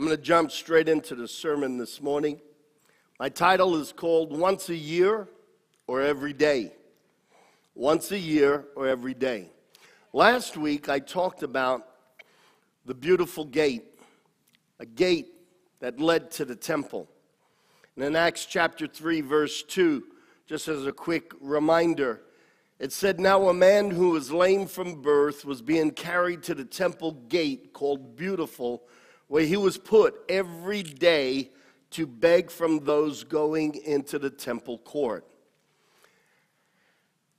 I'm going to jump straight into the sermon this morning. My title is called Once a Year or Every Day. Once a year or every day. Last week I talked about the beautiful gate, a gate that led to the temple. And in Acts chapter 3, verse 2, just as a quick reminder, it said, Now a man who was lame from birth was being carried to the temple gate called Beautiful where he was put every day to beg from those going into the temple court.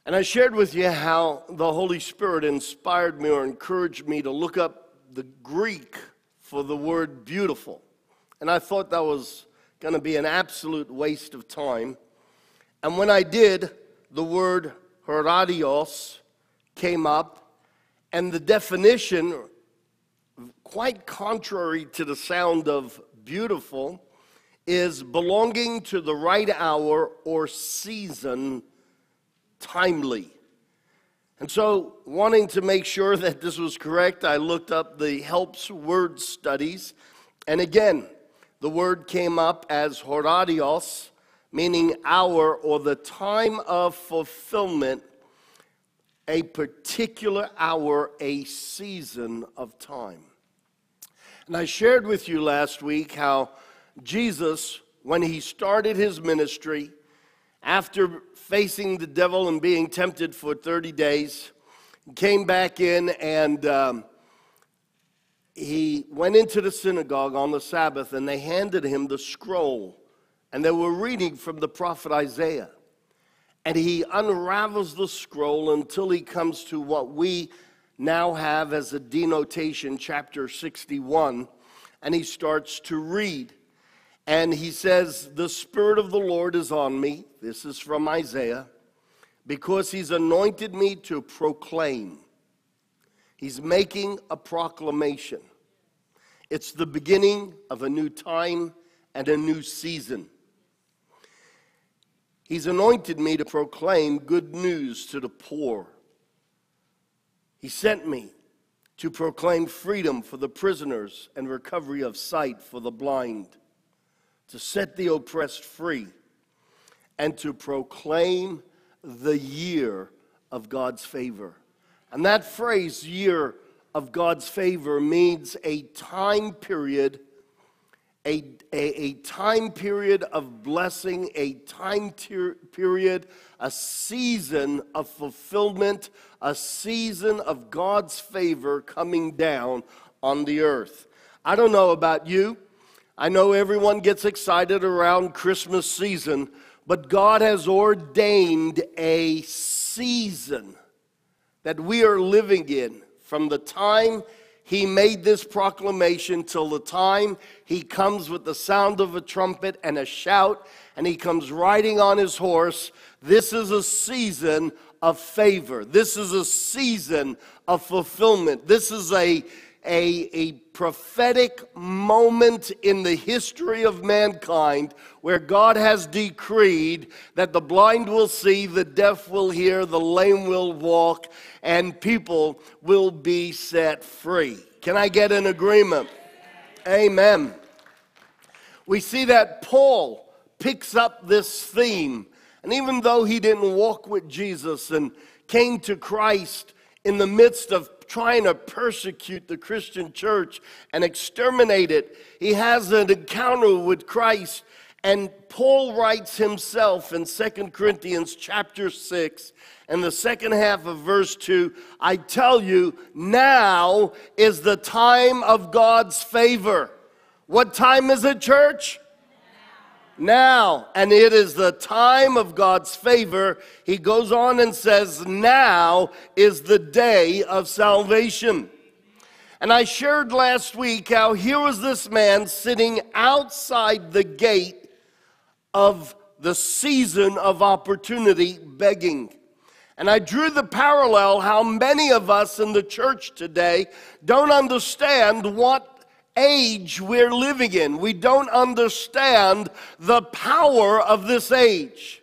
And I shared with you how the Holy Spirit inspired me or encouraged me to look up the Greek for the word beautiful. And I thought that was going to be an absolute waste of time. And when I did, the word herodios came up, and the definition quite contrary to the sound of beautiful, is belonging to the right hour or season, timely. And so, wanting to make sure that this was correct, I looked up the Helps Word Studies. And again, the word came up as horadios, meaning hour or the time of fulfillment, a particular hour, a season of time. And I shared with you last week how Jesus, when he started his ministry, after facing the devil and being tempted for 30 days, came back in and um, he went into the synagogue on the Sabbath and they handed him the scroll and they were reading from the prophet Isaiah. And he unravels the scroll until he comes to what we now have as a denotation chapter 61, and he starts to read. And he says, The Spirit of the Lord is on me. This is from Isaiah, because he's anointed me to proclaim. He's making a proclamation. It's the beginning of a new time and a new season. He's anointed me to proclaim good news to the poor. He sent me to proclaim freedom for the prisoners and recovery of sight for the blind, to set the oppressed free, and to proclaim the year of God's favor. And that phrase, year of God's favor, means a time period a, a, a, time period of blessing, a time ter- period, a season of fulfillment, a season of God's favor coming down on the earth. I don't know about you. I know everyone gets excited around Christmas season, but God has ordained a season that we are living in from the time he made this proclamation till the time he comes with the sound of a trumpet and a shout, and he comes riding on his horse. This is a season of favor. This is a season of fulfillment. This is a, a, a prophetic moment in the history of mankind where God has decreed that the blind will see, the deaf will hear, the lame will walk, and people will be set free. Can I get an agreement? Amen. We see that Paul picks up this theme, and even though he didn't walk with Jesus and came to Christ in the midst of trying to persecute the Christian church and exterminate it, he has an encounter with Christ. And Paul writes himself in 2 Corinthians chapter 6 and the second half of verse 2 I tell you, now is the time of God's favor. What time is it, church? Now. And it is the time of God's favor. He goes on and says, Now is the day of salvation. And I shared last week how here was this man sitting outside the gate of the season of opportunity begging. And I drew the parallel how many of us in the church today don't understand what age we're living in. We don't understand the power of this age.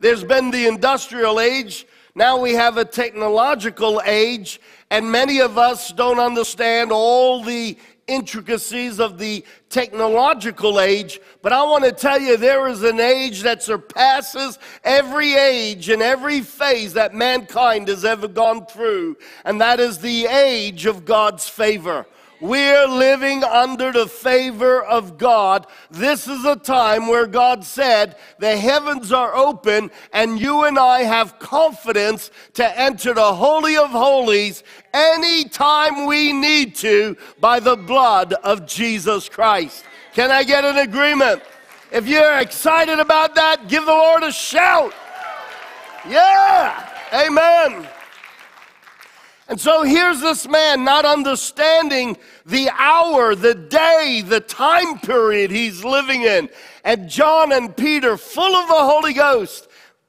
There's been the industrial age. Now we have a technological age, and many of us don't understand all the intricacies of the technological age, but I want to tell you there is an age that surpasses every age and every phase that mankind has ever gone through, and that is the age of God's favor. We're living under the favor of God. This is a time where God said, The heavens are open, and you and I have confidence to enter the Holy of Holies anytime we need to by the blood of Jesus Christ. Can I get an agreement? If you're excited about that, give the Lord a shout. Yeah, amen. And so here's this man not understanding the hour, the day, the time period he's living in. And John and Peter, full of the Holy Ghost,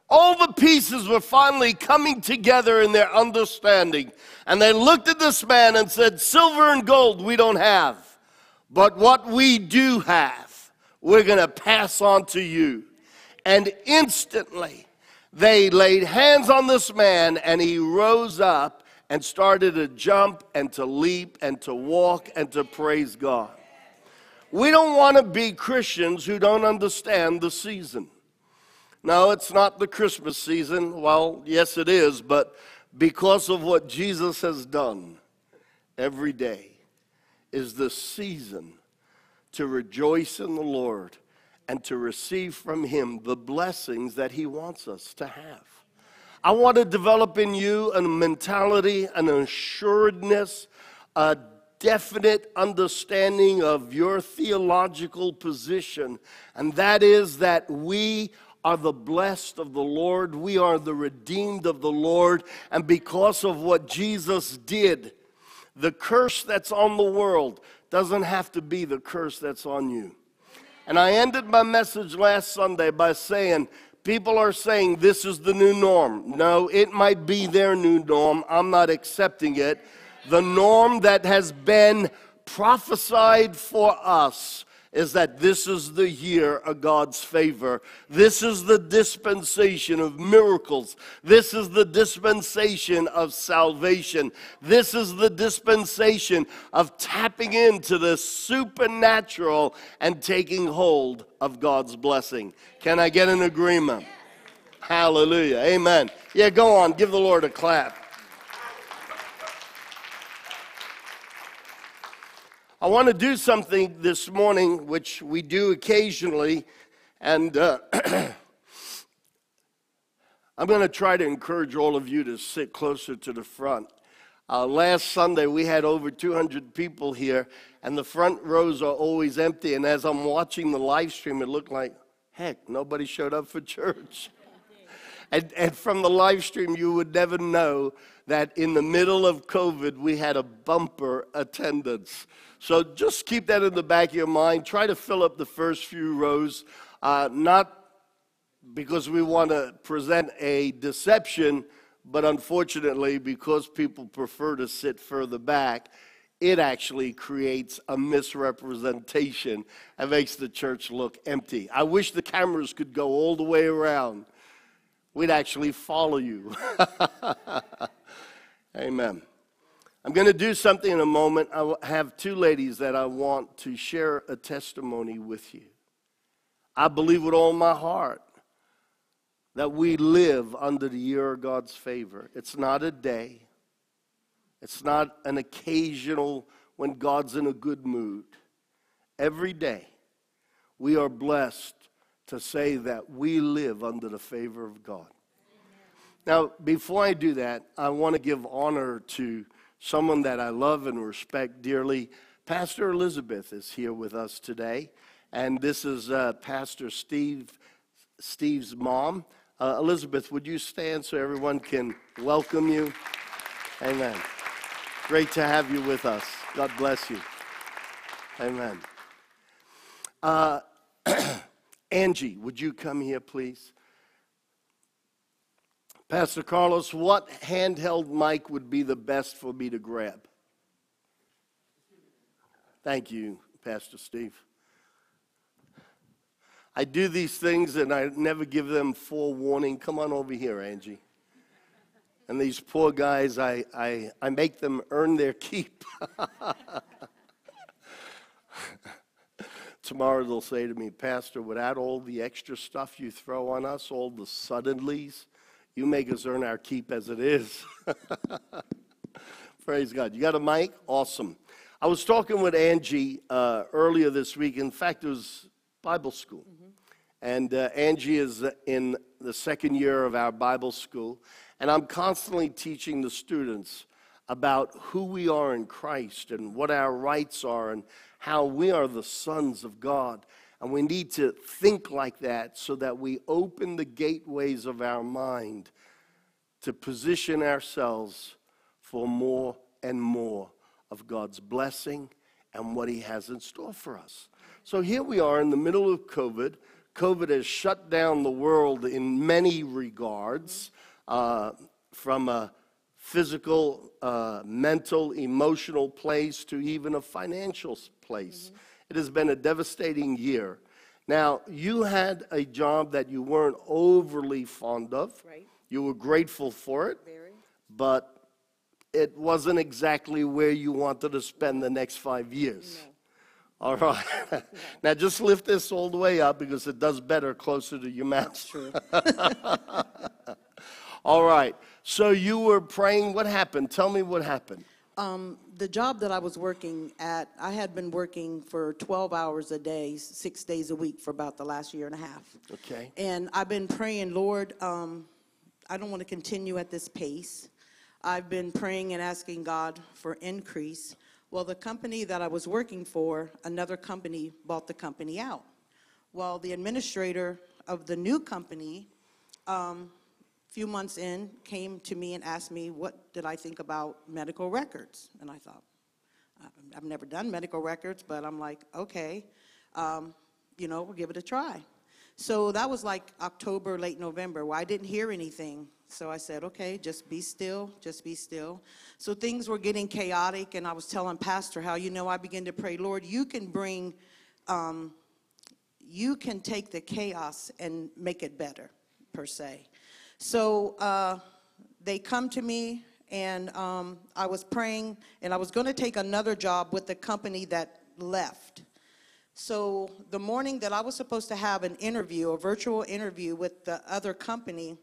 all the pieces were finally coming together in their understanding. And they looked at this man and said, Silver and gold we don't have, but what we do have, we're going to pass on to you. And instantly they laid hands on this man, and he rose up and started to jump and to leap and to walk and to praise God. We don't want to be Christians who don't understand the season. No, it's not the Christmas season. Well, yes, it is, but because of what Jesus has done every day is the season to rejoice in the Lord and to receive from Him the blessings that He wants us to have. I want to develop in you a mentality, an assuredness, a definite understanding of your theological position, and that is that we are the blessed of the Lord, we are the redeemed of the Lord, and because of what Jesus did, the curse that's on the world doesn't have to be the curse that's on you. And I ended my message last Sunday by saying, People are saying this is the new norm. No, it might be their new norm. I'm not accepting it. The norm that has been prophesied for us is that this is the year of God's favor. This is the dispensation of miracles. This is the dispensation of salvation. This is the dispensation of tapping into the supernatural and taking hold of God's blessing. Can I get an agreement? Hallelujah. Amen. Yeah, go on. Give the Lord a clap. I want to do something this morning, which we do occasionally, and uh, I'm going to try to encourage all of you to sit closer to the front. Uh, last Sunday, we had over 200 people here, and the front rows are always empty. And as I'm watching the live stream, it looked like, heck, nobody showed up for church. and, and from the live stream, you would never know that in the middle of COVID, we had a bumper attendance. So just keep that in the back of your mind. Try to fill up the first few rows, uh, not because we want to present a deception, but unfortunately, because people prefer to sit further back, it actually creates a misrepresentation and makes the church look empty. I wish the cameras could go all the way around. We'd actually follow you. Amen. I'm going to do something in a moment. I have two ladies that I want to share a testimony with you. I believe with all my heart that we live under the year of God's favor. It's not a day, it's not an occasional when God's in a good mood. Every day, we are blessed to say that we live under the favor of God. Now, before I do that, I want to give honor to someone that I love and respect dearly. Pastor Elizabeth is here with us today, and this is uh, Pastor Steve, Steve's mom. Uh, Elizabeth, would you stand so everyone can welcome you? Amen. Great to have you with us. God bless you. Amen. Uh, Angie, would you come here, please? Pastor Carlos, what handheld mic would be the best for me to grab? Thank you, Pastor Steve. I do these things and I never give them forewarning. Come on over here, Angie. And these poor guys, I, I, I make them earn their keep. Tomorrow they'll say to me, Pastor, without all the extra stuff you throw on us, all the suddenlies, you make us earn our keep as it is. Praise God. You got a mic? Awesome. I was talking with Angie uh, earlier this week. In fact, it was Bible school. Mm-hmm. And uh, Angie is in the second year of our Bible school. And I'm constantly teaching the students about who we are in Christ and what our rights are and how we are the sons of God. And we need to think like that so that we open the gateways of our mind to position ourselves for more and more of God's blessing and what He has in store for us. So here we are in the middle of COVID. COVID has shut down the world in many regards, uh, from a physical, uh, mental, emotional place to even a financial place. Mm-hmm. It has been a devastating year. Now, you had a job that you weren't overly fond of. Right. You were grateful for it. Very. But it wasn't exactly where you wanted to spend the next five years. No. All right. now just lift this all the way up because it does better closer to your mouth. True. all right. So you were praying. What happened? Tell me what happened. Um, the job that I was working at, I had been working for 12 hours a day, six days a week for about the last year and a half. Okay. And I've been praying, Lord, um, I don't want to continue at this pace. I've been praying and asking God for increase. Well, the company that I was working for, another company bought the company out. Well, the administrator of the new company um, few months in, came to me and asked me what did I think about medical records. And I thought, I've never done medical records, but I'm like, okay, um, you know, we'll give it a try. So that was like October, late November, where I didn't hear anything. So I said, okay, just be still, just be still. So things were getting chaotic, and I was telling Pastor how, you know, I began to pray, Lord, you can bring, um, you can take the chaos and make it better, per se. So uh, they come to me, and um, I was praying, and I was going to take another job with the company that left. So the morning that I was supposed to have an interview, a virtual interview with the other company,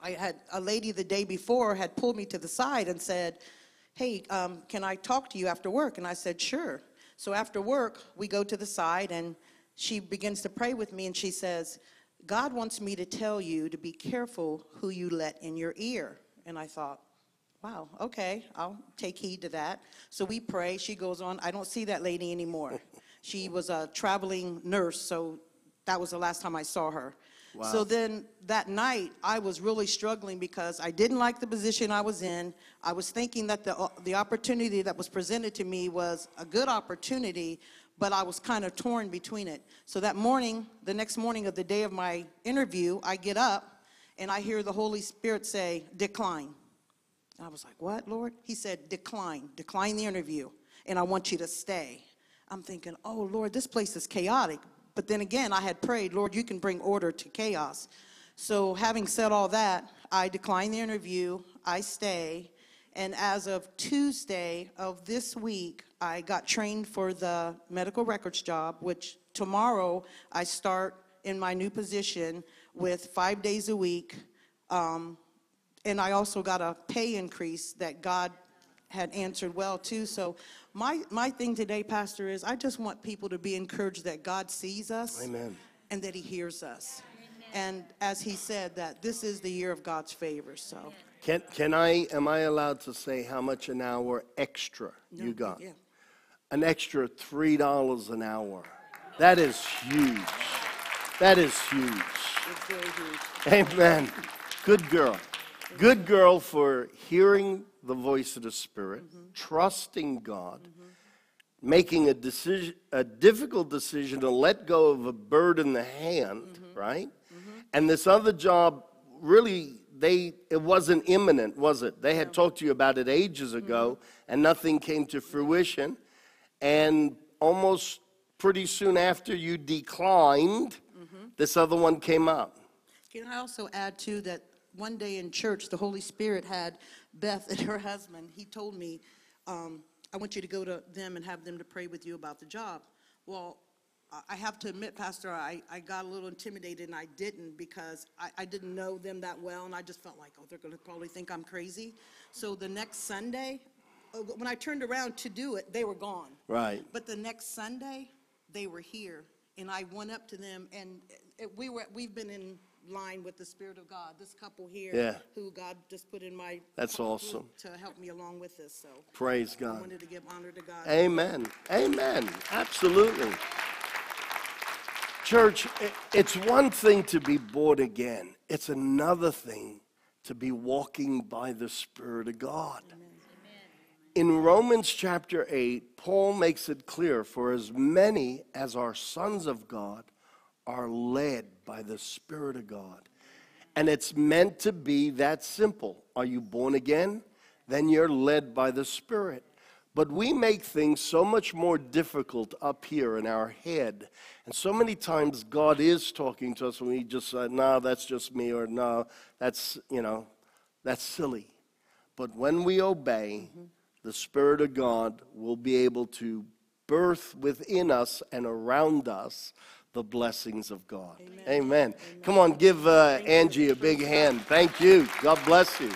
I had a lady the day before had pulled me to the side and said, "Hey, um, can I talk to you after work?" And I said, "Sure." So after work, we go to the side, and she begins to pray with me, and she says, God wants me to tell you to be careful who you let in your ear. And I thought, wow, okay, I'll take heed to that. So we pray. She goes on. I don't see that lady anymore. she was a traveling nurse, so that was the last time I saw her. Wow. So then that night, I was really struggling because I didn't like the position I was in. I was thinking that the, the opportunity that was presented to me was a good opportunity, but I was kind of torn between it. So that morning, the next morning of the day of my interview, I get up and I hear the Holy Spirit say, decline. And I was like, what, Lord? He said, decline, decline the interview, and I want you to stay. I'm thinking, oh, Lord, this place is chaotic. But then again, I had prayed, Lord, you can bring order to chaos. So having said all that, I decline the interview, I stay, and as of Tuesday of this week, I got trained for the medical records job, which tomorrow I start in my new position with five days a week. Um, and I also got a pay increase that God had answered well too. So my my thing today, Pastor, is I just want people to be encouraged that God sees us Amen. and that He hears us. Amen. And as He said, that this is the year of God's favor. So. Can, can I, am I allowed to say how much an hour extra No, you got? yeah. An extra $3 an hour. That is huge. That is huge. Huge. Amen. Good girl. Good girl for hearing the voice of the Spirit, Mm-hmm. trusting God, making a decision, a difficult decision to let go of a bird in the hand, Mm-hmm. right? And this other job really they it wasn't imminent, was it? They had talked to you about it ages ago, Mm-hmm. and nothing came to fruition. And almost pretty soon after you declined, Mm-hmm. this other one came up. Can I also add too that one day in church, the Holy Spirit had Beth and her husband, he told me, um, I want you to go to them and have them to pray with you about the job. Well, I- I have to admit, Pastor, I, I got a little intimidated and I didn't because I, I didn't know them that well and I just felt like, oh, they're gonna probably think I'm crazy. So the next Sunday, uh, when I turned around to do it, they were gone. Right. But the next Sunday, they were here, and I went up to them, and it- we were, we've been in line with the Spirit of God, this couple here. Yeah. Who God just put in my. That's group awesome. To help me along with this, so. Praise God. I God. wanted to give honor to God. Amen. Amen. Absolutely. Church, it's one thing to be born again, it's another thing to be walking by the Spirit of God. In Romans chapter 8, Paul makes it clear for as many as are sons of God are led by the Spirit of God. And it's meant to be that simple. Are you born again? Then you're led by the Spirit. But we make things so much more difficult up here in our head. And so many times God is talking to us and we just say, no, that's just me, or no, that's, you know, that's silly. But when we obey, the Spirit of God will be able to birth within us and around us the blessings of God. Amen. Come on, give uh, Angie a big hand. Thank you. God bless you.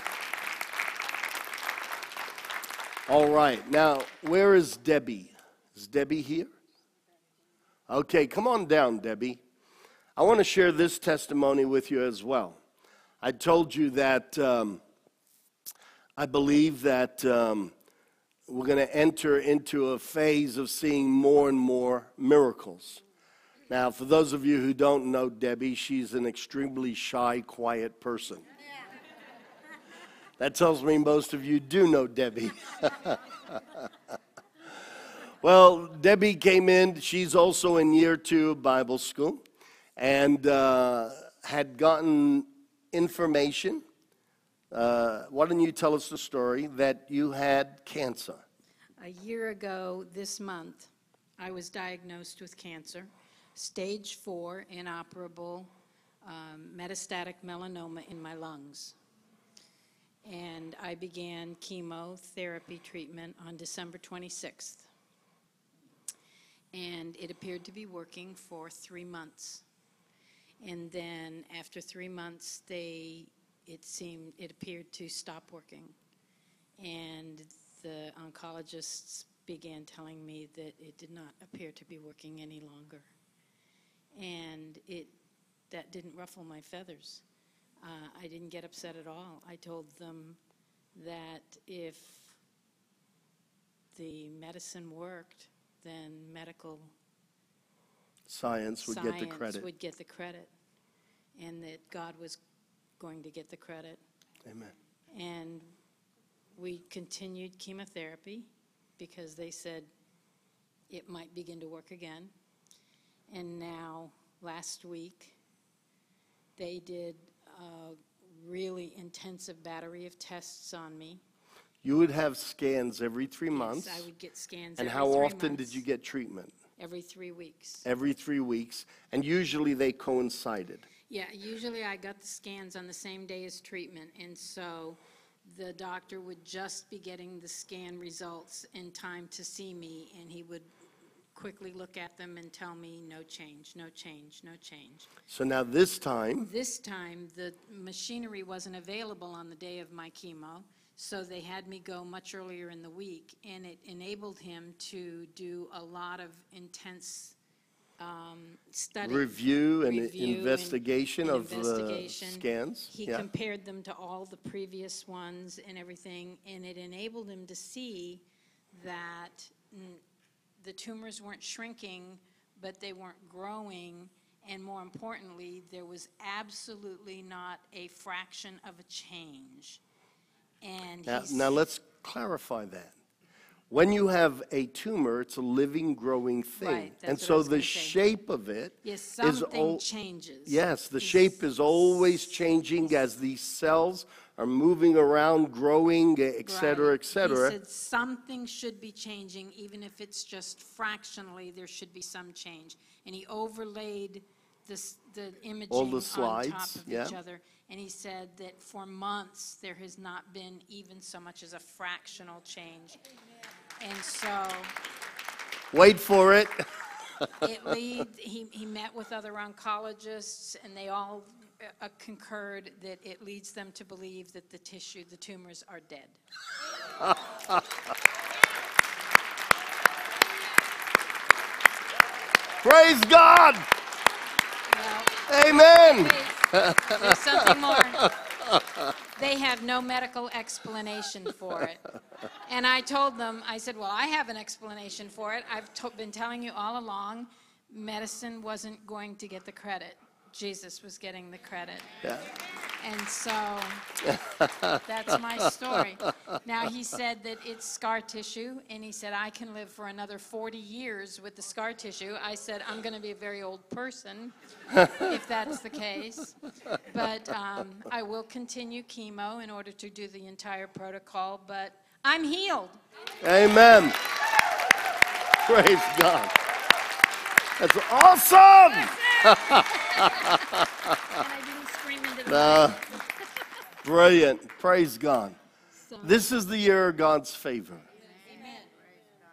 All right. Now, where is Debbie? Is Debbie here? Okay, come on down, Debbie. I want to share this testimony with you as well. I told you that um, I believe that um, we're going to enter into a phase of seeing more and more miracles. Now, for those of you who don't know Debbie, she's an extremely shy, quiet person. That tells me most of you do know Debbie. well, Debbie came in. She's also in year two of Bible school and uh, had gotten information. Uh, why don't you tell us the story that you had cancer? A year ago this month, I was diagnosed with cancer, stage four, inoperable um, metastatic melanoma in my lungs. And I began chemotherapy treatment on December 26th. And it appeared to be working for three months. And then after three months, they, it seemed, it appeared to stop working. And the oncologists began telling me that it did not appear to be working any longer. And it, that didn't ruffle my feathers. Uh, I didn't get upset at all. I told them that if the medicine worked, then medical Science would get the science credit. would get the credit, and that God was going to get the credit. Amen. And we continued chemotherapy because they said it might begin to work again. And now, last week, they did a really intensive battery of tests on me. You would have scans every three months. I would get scans. And every how three often did months. you get treatment? Every three weeks. Every three weeks. And usually they coincided. Yeah, usually I got the scans on the same day as treatment, and so the doctor would just be getting the scan results in time to see me, and he would quickly look at them and tell me, no change, no change, no change. So now this time, This time, the machinery wasn't available on the day of my chemo, so they had me go much earlier in the week, and it enabled him to do a lot of intense um, study. review and Review and- investigation and of the investigation. scans. He Yeah. compared them to all the previous ones and everything, and it enabled him to see that mm, the tumors weren't shrinking, but they weren't growing, and more importantly, there was absolutely not a fraction of a change. And Now, now let's clarify that. When you have a tumor, it's a living, growing thing. Right, And so the gonna say. shape of it yes, is something al- changes. Yes, the shape is always changing as these cells are moving around, growing, et cetera, et cetera. He said something should be changing, even if it's just fractionally, there should be some change. And he overlaid this, the imaging All the on slides, top of yeah. each other. And he said that for months, there has not been even so much as a fractional change. And so Wait for it. it lead, he, he met with other oncologists, and they all uh, concurred that it leads them to believe that the tissue, the tumors are dead. Praise God. Well, Amen. There's something more. They have no medical explanation for it. And I told them, I said, well, I have an explanation for it. I've been telling you all along, medicine wasn't going to get the credit. Jesus was getting the credit. Yeah. And so that's my story. Now, he said that it's scar tissue, and he said, I can live for another 40 years with the scar tissue. I said, I'm going to be a very old person if that's the case. But um, I will continue chemo in order to do the entire protocol, but I'm healed. Amen. Praise God. That's awesome. And I didn't scream into the Uh, brilliant. Praise God. This is the year of God's favor.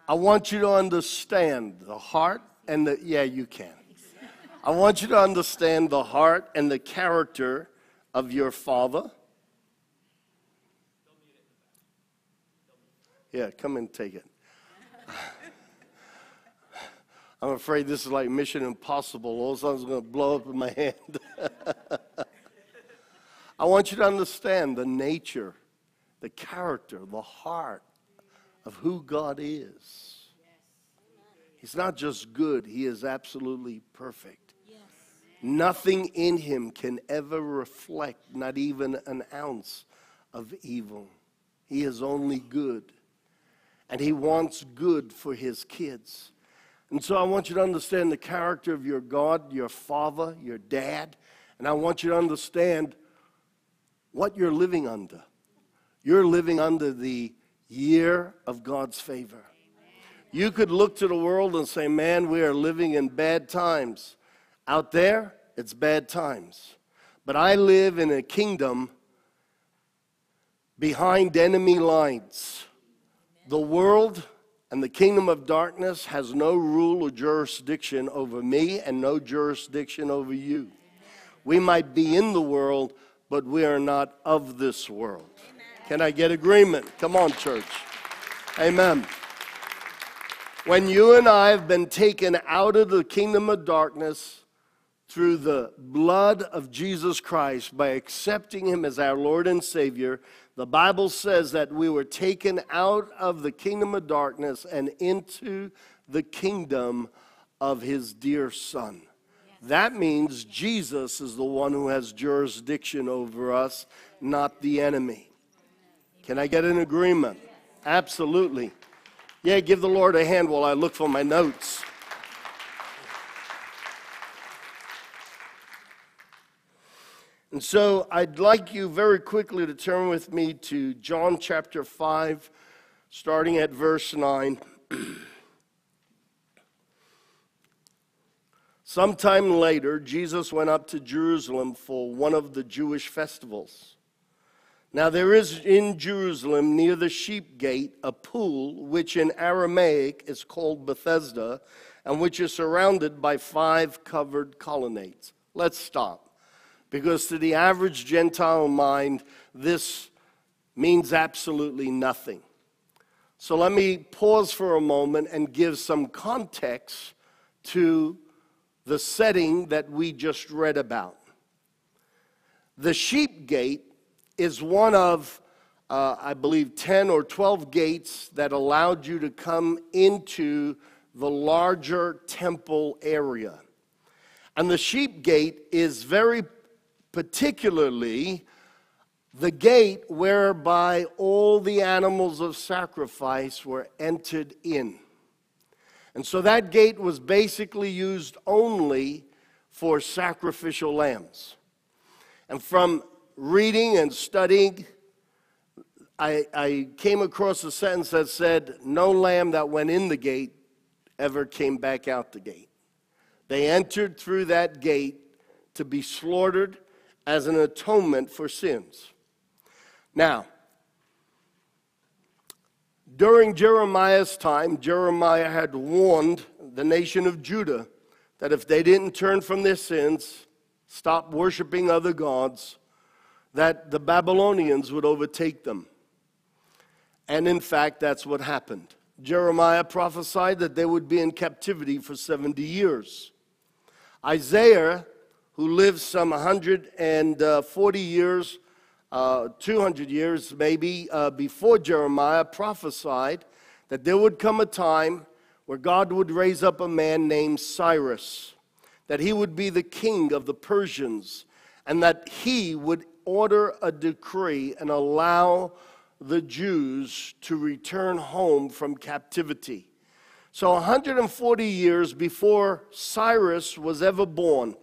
I want you to understand the heart and the, yeah, you can. I want you to understand the heart and the character of your father. Yeah, come and take it. I'm afraid this is like Mission Impossible. All of a sudden, it's going to blow up in my hand. I want you to understand the nature, the character, the heart of who God is. He's not just good, He is absolutely perfect. Nothing in Him can ever reflect, not even an ounce of evil. He is only good. And He wants good for His kids. And so I want you to understand the character of your God, your father, your dad. And I want you to understand what you're living under. You're living under the year of God's favor. You could look to the world and say, man, we are living in bad times. Out there, it's bad times. But I live in a kingdom behind enemy lines. The world and the kingdom of darkness has no rule or jurisdiction over me and no jurisdiction over you. We might be in the world, but we are not of this world. Can I get agreement? Come on, church. Amen. When you and I have been taken out of the kingdom of darkness through the blood of Jesus Christ by accepting him as our Lord and Savior, the Bible says that we were taken out of the kingdom of darkness and into the kingdom of his dear Son. That means Jesus is the one who has jurisdiction over us, not the enemy. Can I get an agreement? Absolutely. Yeah, give the Lord a hand while I look for my notes. And so I'd like you very quickly to turn with me to John chapter 5, starting at verse 9. Sometime later, Jesus went up to Jerusalem for one of the Jewish festivals. Now, there is in Jerusalem near the sheep gate a pool, which in Aramaic is called Bethesda, and which is surrounded by five covered colonnades. Let's stop. Because to the average Gentile mind, this means absolutely nothing. So let me pause for a moment and give some context to the setting that we just read about. The sheep gate is one of, uh, I believe, 10 or 12 gates that allowed you to come into the larger temple area. And the sheep gate is very particularly the gate whereby all the animals of sacrifice were entered in. And so that gate was basically used only for sacrificial lambs. And from reading and studying, I, I, came across a sentence that said, No lamb that went in the gate ever came back out the gate. They entered through that gate to be slaughtered as an atonement for sins. Now, during Jeremiah's time, Jeremiah had warned the nation of Judah that if they didn't turn from their sins, stop worshiping other gods, that the Babylonians would overtake them. And in fact, that's what happened. Jeremiah prophesied that they would be in captivity for 70 years. Isaiah, who lived some 140 years, uh, 200 years maybe uh, before Jeremiah, prophesied that there would come a time where God would raise up a man named Cyrus, that he would be the king of the Persians, and that he would order a decree and allow the Jews to return home from captivity. So, 140 years before Cyrus was ever born,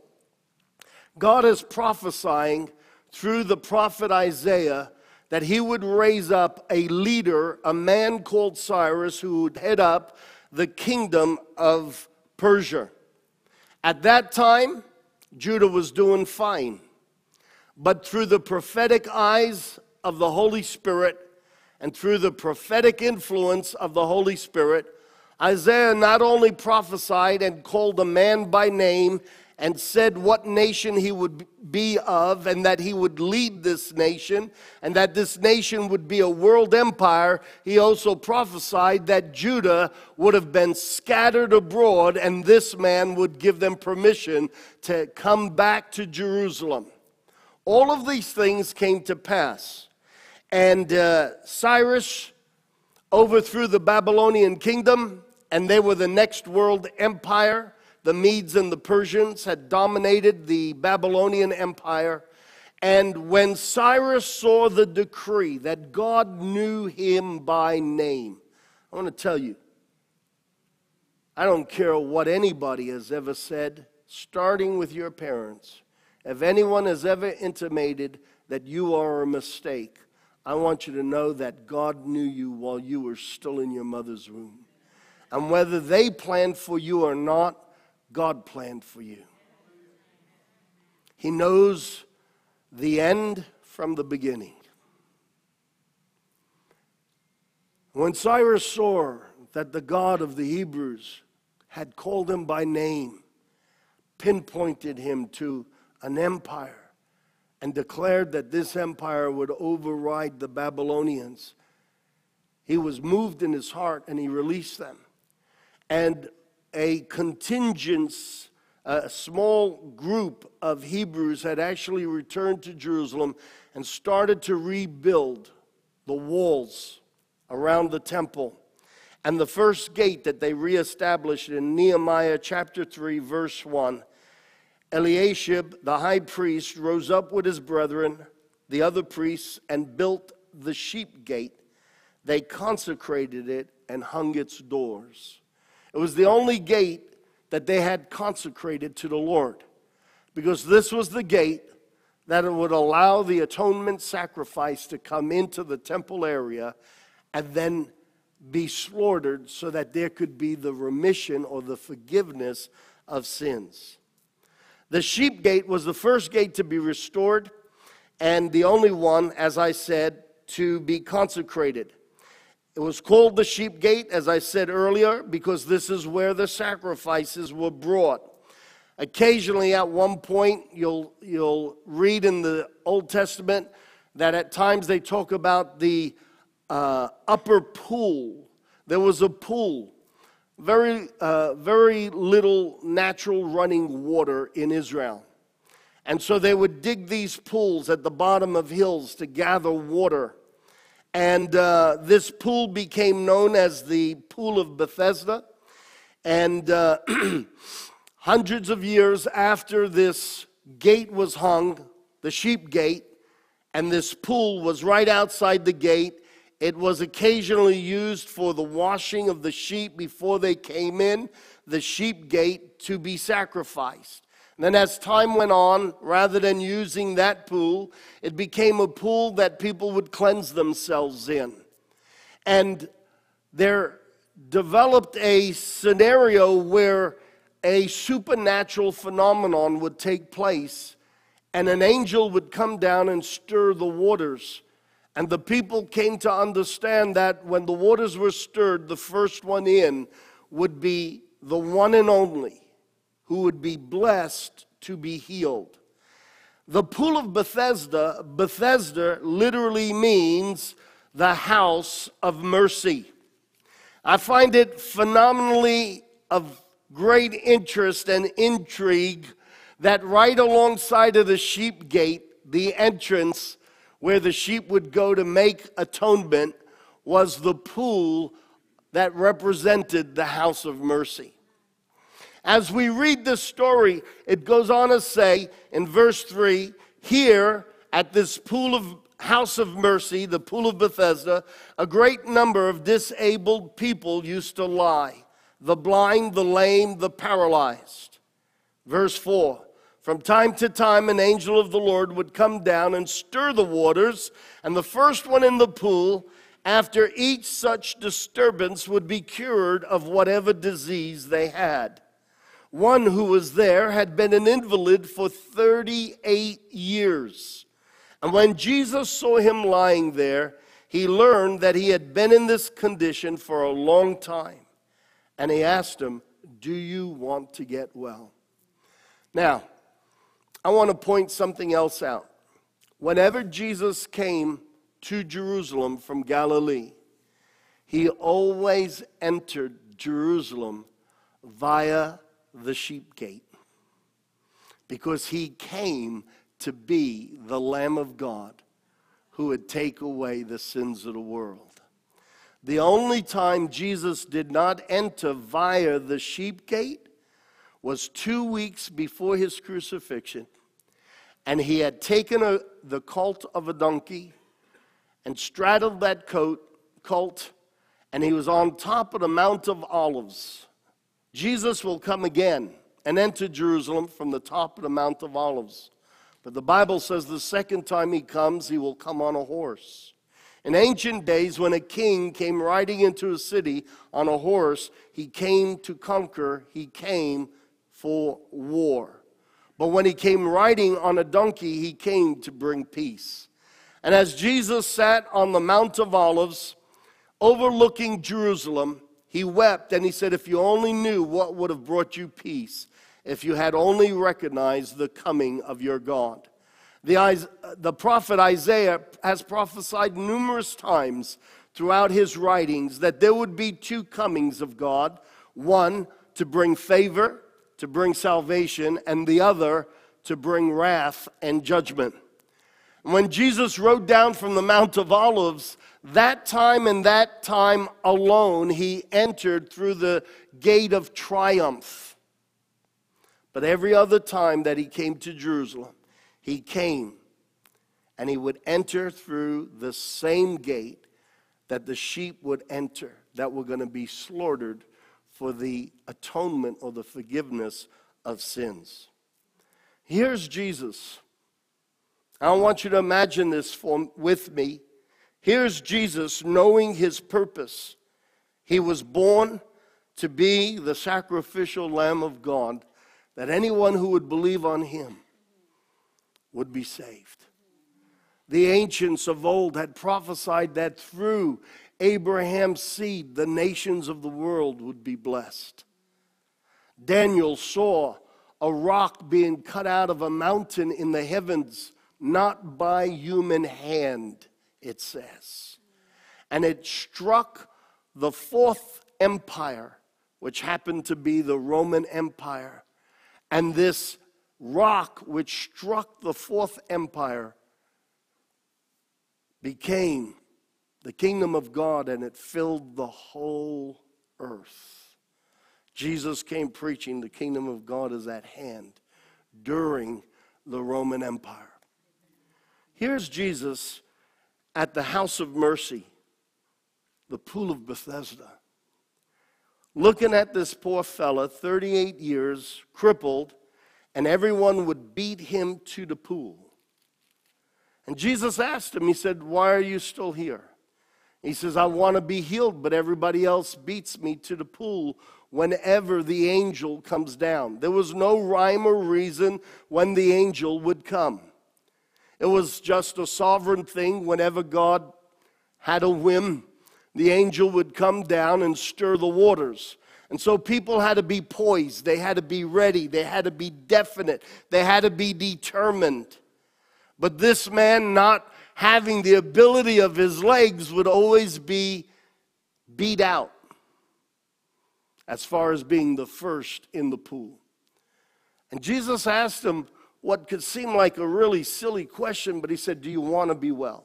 God is prophesying through the prophet Isaiah that he would raise up a leader, a man called Cyrus, who would head up the kingdom of Persia. At that time, Judah was doing fine. But through the prophetic eyes of the Holy Spirit and through the prophetic influence of the Holy Spirit, Isaiah not only prophesied and called a man by name and said what nation he would be of and that he would lead this nation and that this nation would be a world empire, he also prophesied that Judah would have been scattered abroad and this man would give them permission to come back to Jerusalem. All of these things came to pass. And uh, Cyrus overthrew the Babylonian kingdom, and they were the next world empire. The Medes and the Persians had dominated the Babylonian empire. And when Cyrus saw the decree that God knew him by name, I want to tell you, I don't care what anybody has ever said, starting with your parents. If anyone has ever intimated that you are a mistake, I want you to know that God knew you while you were still in your mother's womb. And whether they planned for you or not, God planned for you. He knows the end from the beginning. When Cyrus saw that the God of the Hebrews had called him by name, pinpointed him to an empire, and declared that this empire would override the Babylonians, he was moved in his heart and he released them. And a contingent, a small group of Hebrews had actually returned to Jerusalem and started to rebuild the walls around the temple. And the first gate that they reestablished in Nehemiah chapter 3, verse 1, Eliashib, the high priest, rose up with his brethren, the other priests, and built the sheep gate. They consecrated it and hung its doors. It was the only gate that they had consecrated to the Lord because this was the gate that it would allow the atonement sacrifice to come into the temple area and then be slaughtered so that there could be the remission or the forgiveness of sins. The sheep gate was the first gate to be restored and the only one, as I said, to be consecrated. It was called the sheep gate, as I said earlier, because this is where the sacrifices were brought. Occasionally, at one point, you'll, you'll read in the Old Testament that at times they talk about the uh, upper pool. There was a pool, very, uh, very little natural running water in Israel. And so they would dig these pools at the bottom of hills to gather water. And uh, this pool became known as the Pool of Bethesda. And uh, hundreds of years after this gate was hung, the sheep gate, and this pool was right outside the gate. It was occasionally used for the washing of the sheep before they came in, the sheep gate to be sacrificed. And then, as time went on, rather than using that pool, it became a pool that people would cleanse themselves in. And there developed a scenario where a supernatural phenomenon would take place, and an angel would come down and stir the waters. And the people came to understand that when the waters were stirred, the first one in would be the one and only who would be blessed to be healed. The pool of Bethesda, Bethesda literally means the house of mercy. I find it phenomenally of great interest and intrigue that right alongside of the sheep gate, the entrance where the sheep would go to make atonement, was the pool that represented the house of mercy. As we read this story, it goes on to say in verse 3 here at this pool of house of mercy, the pool of Bethesda, a great number of disabled people used to lie the blind, the lame, the paralyzed. Verse 4 From time to time, an angel of the Lord would come down and stir the waters, and the first one in the pool, after each such disturbance, would be cured of whatever disease they had. One who was there had been an invalid for 38 years. And when Jesus saw him lying there, he learned that he had been in this condition for a long time. And he asked him, Do you want to get well? Now, I want to point something else out. Whenever Jesus came to Jerusalem from Galilee, he always entered Jerusalem via the sheep gate because he came to be the Lamb of God who would take away the sins of the world. The only time Jesus did not enter via the sheep gate was two weeks before his crucifixion. And he had taken a, the colt of a donkey and straddled that coat, colt, and he was on top of the Mount of Olives. Jesus will come again and enter Jerusalem from the top of the Mount of Olives. But the Bible says the second time he comes, he will come on a horse. In ancient days, when a king came riding into a city on a horse, he came to conquer, he came for war. But when he came riding on a donkey, he came to bring peace. And as Jesus sat on the Mount of Olives, overlooking Jerusalem, he wept and he said, If you only knew what would have brought you peace, if you had only recognized the coming of your God. The, the prophet Isaiah has prophesied numerous times throughout his writings that there would be two comings of God one to bring favor, to bring salvation, and the other to bring wrath and judgment. When Jesus rode down from the Mount of Olives, that time and that time alone, he entered through the gate of triumph. But every other time that he came to Jerusalem, he came and he would enter through the same gate that the sheep would enter that were going to be slaughtered for the atonement or the forgiveness of sins. Here's Jesus. I want you to imagine this for, with me. Here's Jesus knowing his purpose. He was born to be the sacrificial Lamb of God, that anyone who would believe on him would be saved. The ancients of old had prophesied that through Abraham's seed, the nations of the world would be blessed. Daniel saw a rock being cut out of a mountain in the heavens, not by human hand, it says. And it struck the fourth empire, which happened to be the Roman Empire. And this rock which struck the fourth empire became the kingdom of God and it filled the whole earth. Jesus came preaching the kingdom of God is at hand during the Roman Empire. Here's Jesus at the house of mercy, the pool of Bethesda, looking at this poor fella, 38 years, crippled and everyone would beat him to the pool. And Jesus asked him, He said, Why are you still here? He says, I want to be healed, but everybody else beats me to the pool. whenever the angel comes down. There was no rhyme or reason when the angel would come. It was just a sovereign thing whenever God had a whim, the angel would come down and stir the waters. And so people had to be poised, they had to be ready, they had to be definite, they had to be determined. But this man, not having the ability of his legs, would always be beat out as far as being the first in the pool. And Jesus asked him what could seem like a really silly question, but he said, Do you want to be well?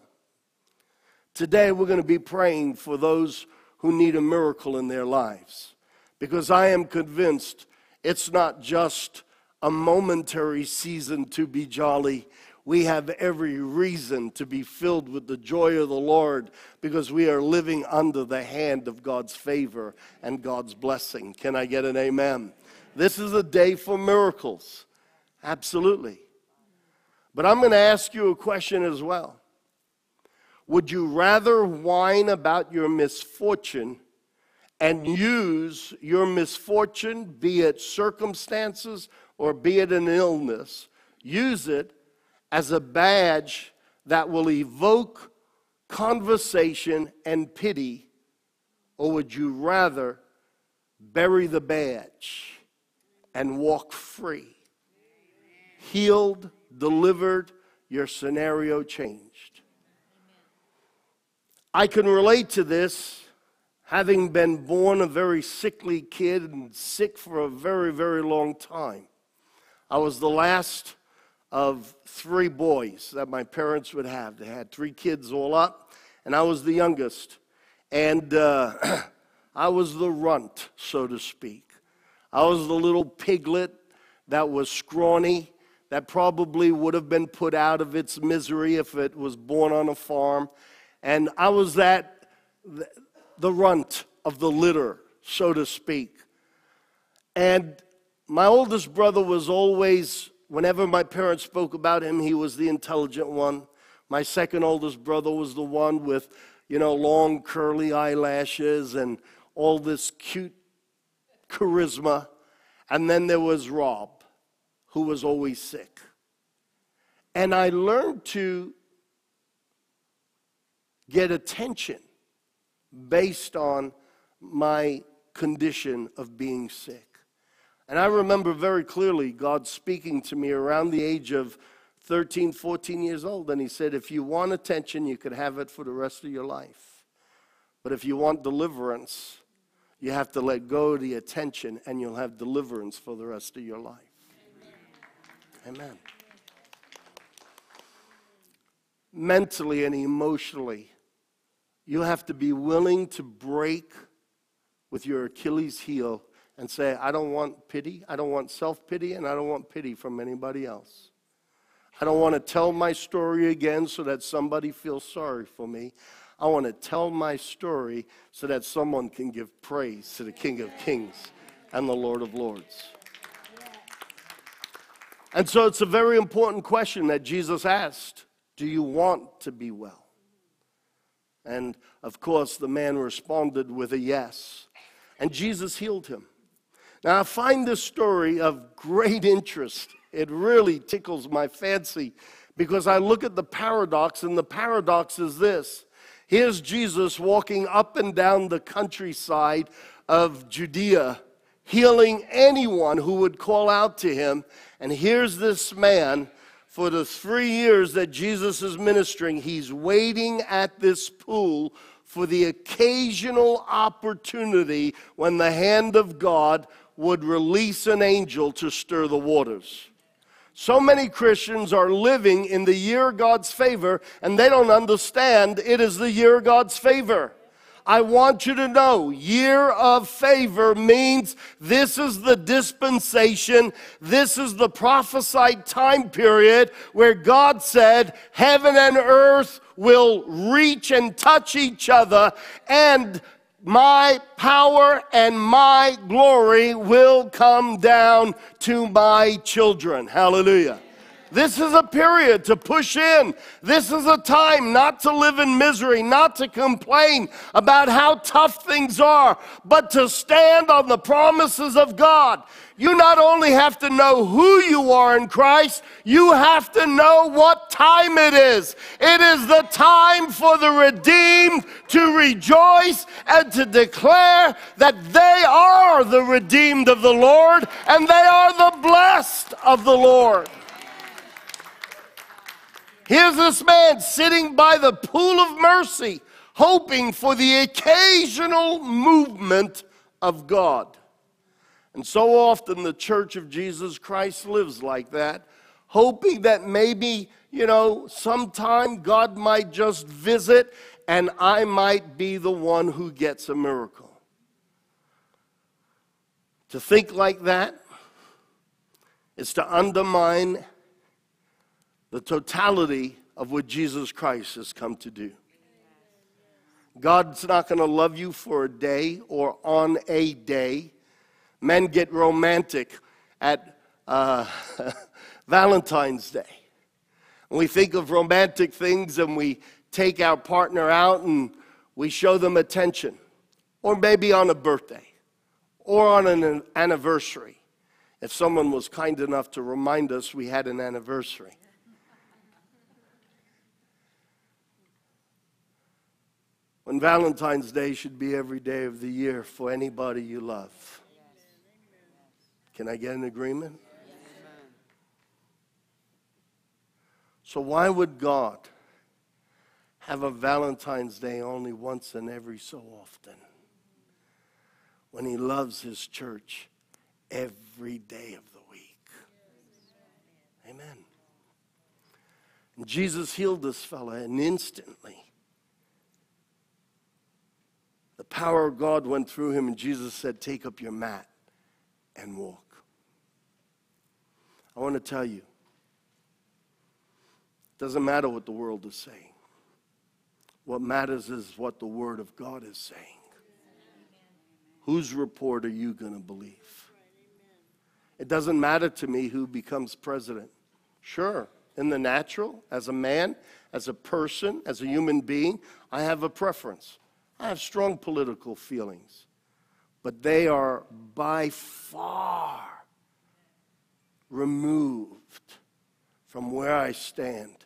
Today, we're going to be praying for those who need a miracle in their lives because I am convinced it's not just a momentary season to be jolly. We have every reason to be filled with the joy of the Lord because we are living under the hand of God's favor and God's blessing. Can I get an amen? This is a day for miracles. Absolutely. But I'm going to ask you a question as well. Would you rather whine about your misfortune and use your misfortune, be it circumstances or be it an illness, use it as a badge that will evoke conversation and pity? Or would you rather bury the badge and walk free? Healed, delivered, your scenario changed. I can relate to this, having been born a very sickly kid and sick for a very, very long time. I was the last of three boys that my parents would have. They had three kids all up, and I was the youngest. And uh, I was the runt, so to speak. I was the little piglet that was scrawny, that probably would have been put out of its misery if it was born on a farm. And I was that, the runt of the litter, so to speak. And my oldest brother was always, whenever my parents spoke about him, he was the intelligent one. My second oldest brother was the one with, you know, long curly eyelashes and all this cute charisma. And then there was Rob, who was always sick. And I learned to get attention based on my condition of being sick. And I remember very clearly God speaking to me around the age of 13, 14 years old. And He said, If you want attention, you could have it for the rest of your life. But if you want deliverance, you have to let go of the attention and you'll have deliverance for the rest of your life. Amen. Mentally and emotionally, you have to be willing to break with your Achilles heel and say, I don't want pity, I don't want self pity, and I don't want pity from anybody else. I don't want to tell my story again so that somebody feels sorry for me. I want to tell my story so that someone can give praise to the King of Kings and the Lord of Lords. And so it's a very important question that Jesus asked Do you want to be well? And of course, the man responded with a yes. And Jesus healed him. Now, I find this story of great interest. It really tickles my fancy because I look at the paradox, and the paradox is this here's Jesus walking up and down the countryside of Judea, healing anyone who would call out to him. And here's this man for the three years that Jesus is ministering, he's waiting at this pool for the occasional opportunity when the hand of God would release an angel to stir the waters. So many Christians are living in the year God's favor and they don't understand it is the year God's favor. I want you to know year of favor means this is the dispensation, this is the prophesied time period where God said heaven and earth will reach and touch each other and my power and my glory will come down to my children. Hallelujah. This is a period to push in. This is a time not to live in misery, not to complain about how tough things are, but to stand on the promises of God. You not only have to know who you are in Christ, you have to know what time it is. It is the time for the redeemed to rejoice and to declare that they are the redeemed of the Lord and they are the blessed of the Lord. Here's this man sitting by the pool of mercy, hoping for the occasional movement of God. And so often the church of Jesus Christ lives like that, hoping that maybe, you know, sometime God might just visit and I might be the one who gets a miracle. To think like that is to undermine the totality of what Jesus Christ has come to do. God's not going to love you for a day or on a day. Men get romantic at uh, Valentine's Day. we think of romantic things and we take our partner out and we show them attention, or maybe on a birthday or on an anniversary. If someone was kind enough to remind us we had an anniversary. When Valentine's Day should be every day of the year for anybody you love. Can I get an agreement? So, why would God have a Valentine's Day only once and every so often when He loves His church every day of the week? Amen. And Jesus healed this fella, and instantly the power of God went through him, and Jesus said, Take up your mat and walk. I want to tell you, it doesn't matter what the world is saying. What matters is what the Word of God is saying. Whose report are you going to believe? It doesn't matter to me who becomes president. Sure, in the natural, as a man, as a person, as a human being, I have a preference. I have strong political feelings, but they are by far removed from where I stand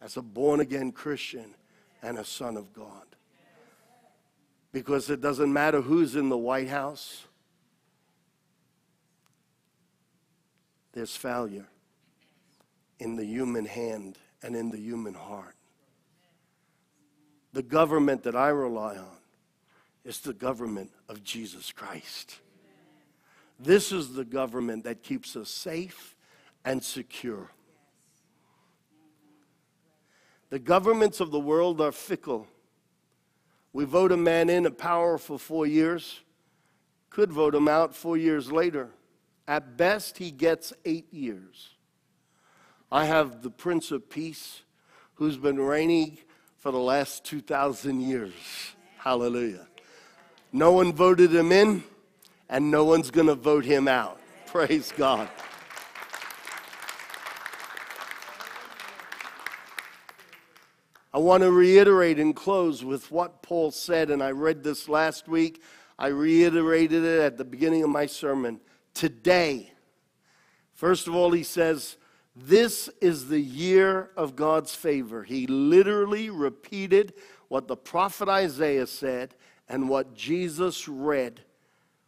as a born again Christian and a son of God. Because it doesn't matter who's in the White House, there's failure in the human hand and in the human heart. The government that I rely on is the government of Jesus Christ. This is the government that keeps us safe and secure. The governments of the world are fickle. We vote a man in a power for four years, could vote him out four years later. At best, he gets eight years. I have the Prince of Peace who's been reigning for the last 2,000 years. Hallelujah. No one voted him in, and no one's going to vote him out. Praise God. I want to reiterate and close with what Paul said, and I read this last week. I reiterated it at the beginning of my sermon. Today, first of all, he says, This is the year of God's favor. He literally repeated what the prophet Isaiah said and what Jesus read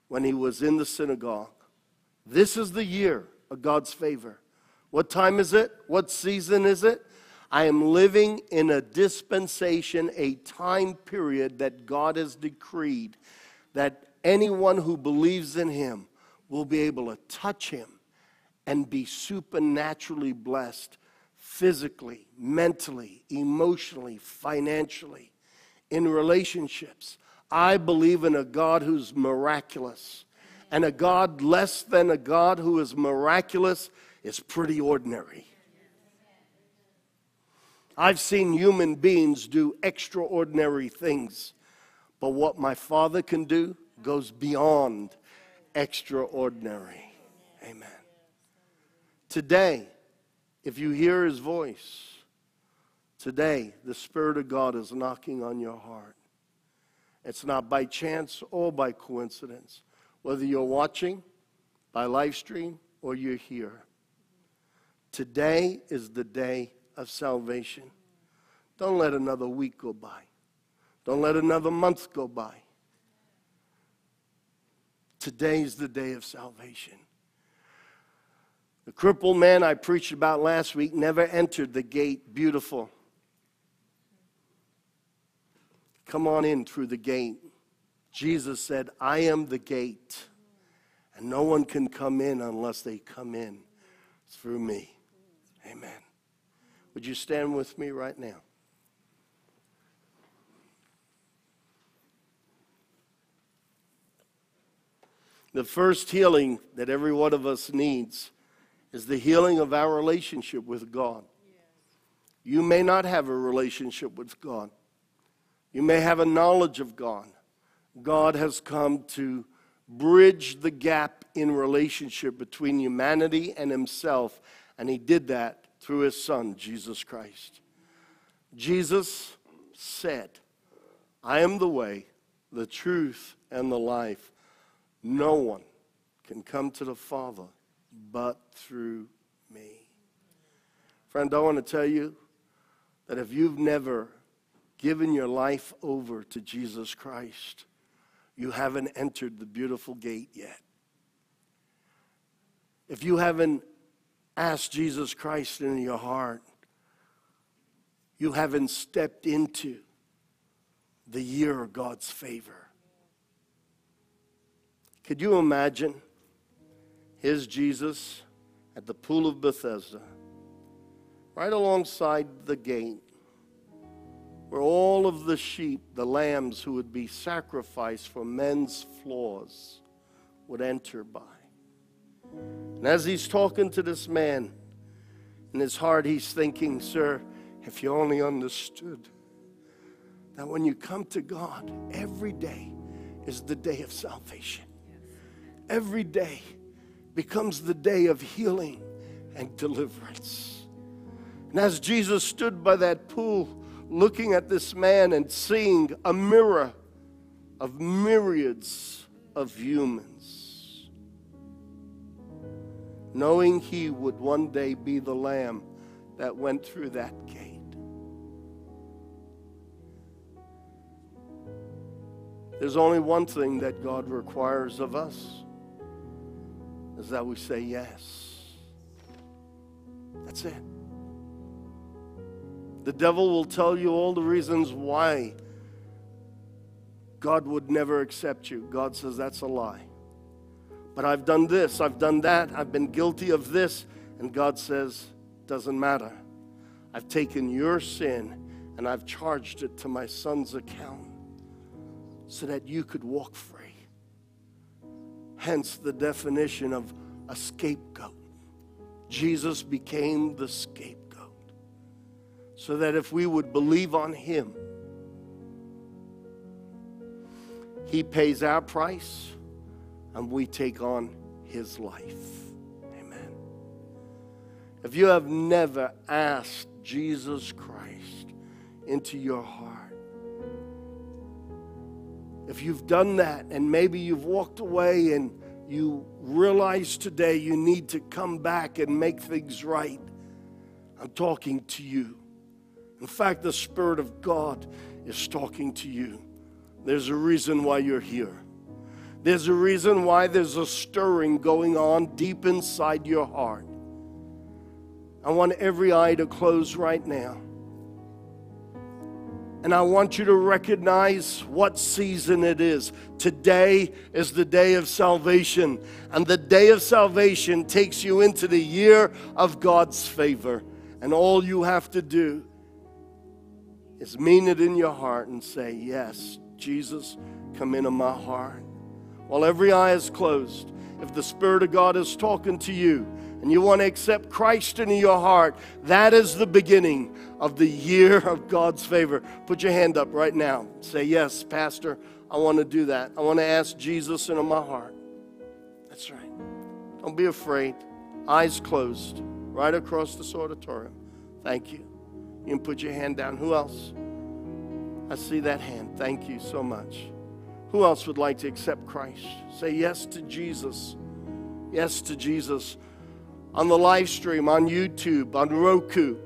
when he was in the synagogue. This is the year of God's favor. What time is it? What season is it? I am living in a dispensation, a time period that God has decreed that anyone who believes in him will be able to touch him and be supernaturally blessed physically, mentally, emotionally, financially, in relationships. I believe in a God who's miraculous. And a God less than a God who is miraculous is pretty ordinary. I've seen human beings do extraordinary things, but what my Father can do goes beyond extraordinary. Amen. Today if you hear his voice, today the Spirit of God is knocking on your heart. It's not by chance or by coincidence. Whether you're watching by live stream or you're here, today is the day of salvation. Don't let another week go by. Don't let another month go by. Today is the day of salvation. The crippled man I preached about last week never entered the gate beautiful. Come on in through the gate. Jesus said, I am the gate, and no one can come in unless they come in through me. Amen. Would you stand with me right now? The first healing that every one of us needs is the healing of our relationship with God. You may not have a relationship with God. You may have a knowledge of God. God has come to bridge the gap in relationship between humanity and Himself, and He did that through His Son, Jesus Christ. Jesus said, I am the way, the truth, and the life. No one can come to the Father but through me. Friend, I want to tell you that if you've never given your life over to Jesus Christ, you haven't entered the beautiful gate yet. If you haven't asked Jesus Christ into your heart, you haven't stepped into the year of God's favor. Could you imagine? Here's Jesus at the pool of Bethesda, right alongside the gate, where all of the sheep, the lambs who would be sacrificed for men's flaws, would enter by. And as he's talking to this man, in his heart, he's thinking, Sir, if you only understood that when you come to God, every day is the day of salvation. Every day becomes the day of healing and deliverance. And as Jesus stood by that pool, looking at this man and seeing a mirror of myriads of humans, knowing he would one day be the lamb that went through that gate. There's only one thing that God requires of us is that we say yes. That's it. The devil will tell you all the reasons why God would never accept you. God says that's a lie. But I've done this, I've done that, I've been guilty of this, and God says, doesn't matter. I've taken your sin and I've charged it to my son's account so that you could walk free. Hence the definition of a scapegoat. Jesus became the scapegoat so that if we would believe on him, he pays our price and we take on his life. Amen. If you have never asked Jesus Christ into your heart, if you've done that and maybe you've walked away and you realize today you need to come back and make things right, I'm talking to you. In fact, the Spirit of God is talking to you. There's a reason why you're here. There's a reason why there's a stirring going on deep inside your heart. I want every eye to close right now. And I want you to recognize what season it is. Today is the day of salvation. And the day of salvation takes you into the year of God's favor. And all you have to do is mean it in your heart and say, Yes, Jesus, come into my heart. While every eye is closed, if the Spirit of God is talking to you, and you want to accept Christ into your heart, that is the beginning of the year of God's favor. Put your hand up right now. Say, Yes, Pastor, I want to do that. I want to ask Jesus into my heart. That's right. Don't be afraid. Eyes closed right across this auditorium. Thank you. You can put your hand down. Who else? I see that hand. Thank you so much. Who else would like to accept Christ? Say yes to Jesus. Yes to Jesus. On the live stream, on YouTube, on Roku.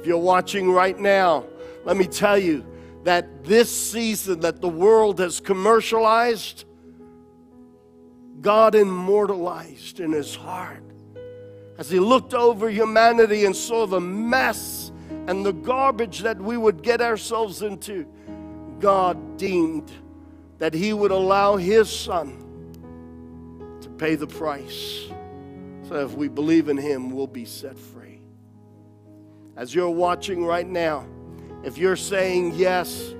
If you're watching right now, let me tell you that this season that the world has commercialized, God immortalized in his heart. As he looked over humanity and saw the mess and the garbage that we would get ourselves into, God deemed that he would allow his son to pay the price. So if we believe in him, we'll be set free. As you're watching right now, if you're saying yes,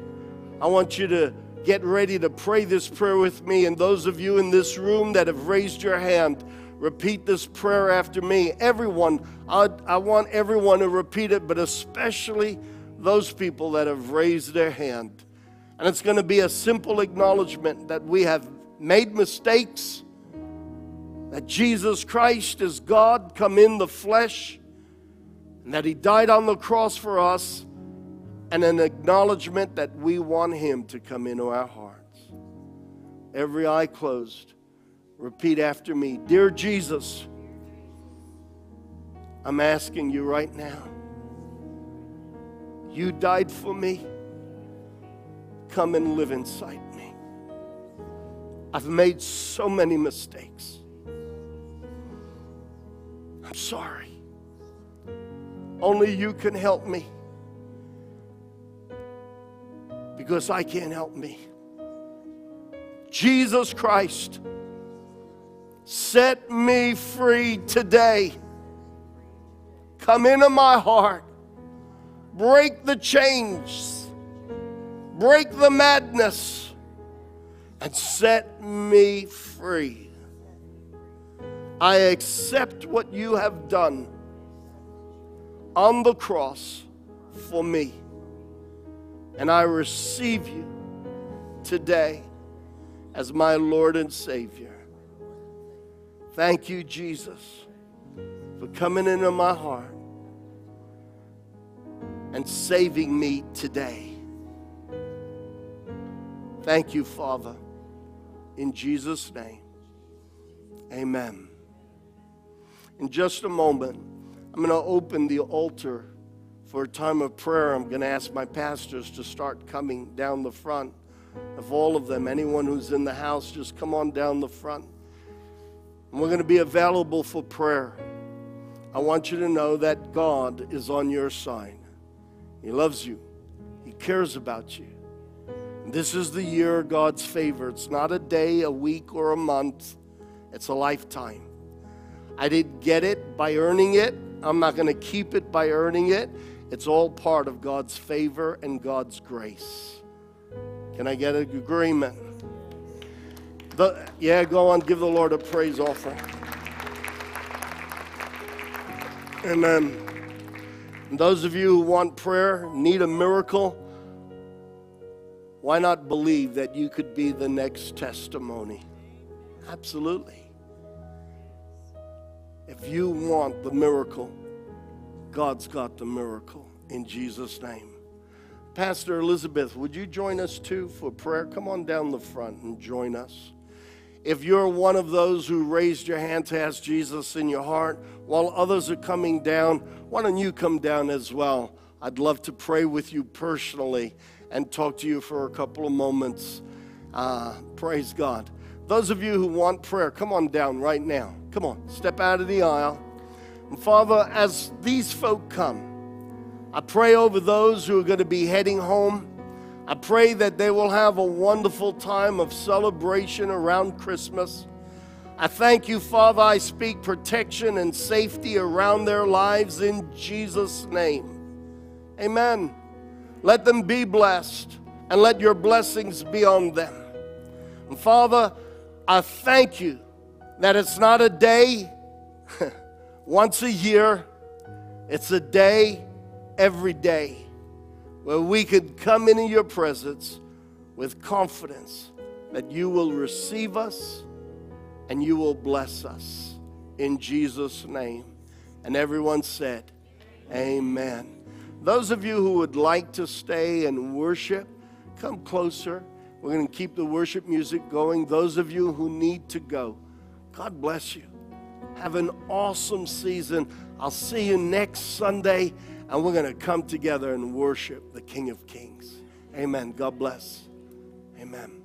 I want you to get ready to pray this prayer with me. And those of you in this room that have raised your hand, repeat this prayer after me. Everyone, I, I want everyone to repeat it, but especially those people that have raised their hand. And it's going to be a simple acknowledgement that we have made mistakes, that Jesus Christ is God come in the flesh, and that He died on the cross for us, and an acknowledgement that we want Him to come into our hearts. Every eye closed. Repeat after me Dear Jesus, I'm asking you right now. You died for me. Come and live inside me. I've made so many mistakes. I'm sorry. Only you can help me because I can't help me. Jesus Christ, set me free today. Come into my heart, break the chains, break the madness, and set me free. I accept what you have done on the cross for me. And I receive you today as my Lord and Savior. Thank you, Jesus, for coming into my heart and saving me today. Thank you, Father. In Jesus' name, amen. In just a moment, I'm going to open the altar for a time of prayer. I'm going to ask my pastors to start coming down the front. Of all of them, anyone who's in the house, just come on down the front. And we're going to be available for prayer. I want you to know that God is on your side. He loves you, He cares about you. This is the year God's favor. It's not a day, a week, or a month, it's a lifetime. I didn't get it by earning it. I'm not going to keep it by earning it. It's all part of God's favor and God's grace. Can I get an agreement? The, yeah, go on, give the Lord a praise offering. Amen. Those of you who want prayer, need a miracle, why not believe that you could be the next testimony? Absolutely. If you want the miracle, God's got the miracle in Jesus' name. Pastor Elizabeth, would you join us too for prayer? Come on down the front and join us. If you're one of those who raised your hand to ask Jesus in your heart while others are coming down, why don't you come down as well? I'd love to pray with you personally and talk to you for a couple of moments. Uh, praise God. Those of you who want prayer, come on down right now. Come on, step out of the aisle. And Father, as these folk come, I pray over those who are going to be heading home. I pray that they will have a wonderful time of celebration around Christmas. I thank you, Father. I speak protection and safety around their lives in Jesus' name. Amen. Let them be blessed and let your blessings be on them. And Father, I thank you that it's not a day once a year, it's a day every day where we could come into your presence with confidence that you will receive us and you will bless us in Jesus' name. And everyone said, Amen. Those of you who would like to stay and worship, come closer. We're going to keep the worship music going. Those of you who need to go, God bless you. Have an awesome season. I'll see you next Sunday, and we're going to come together and worship the King of Kings. Amen. God bless. Amen.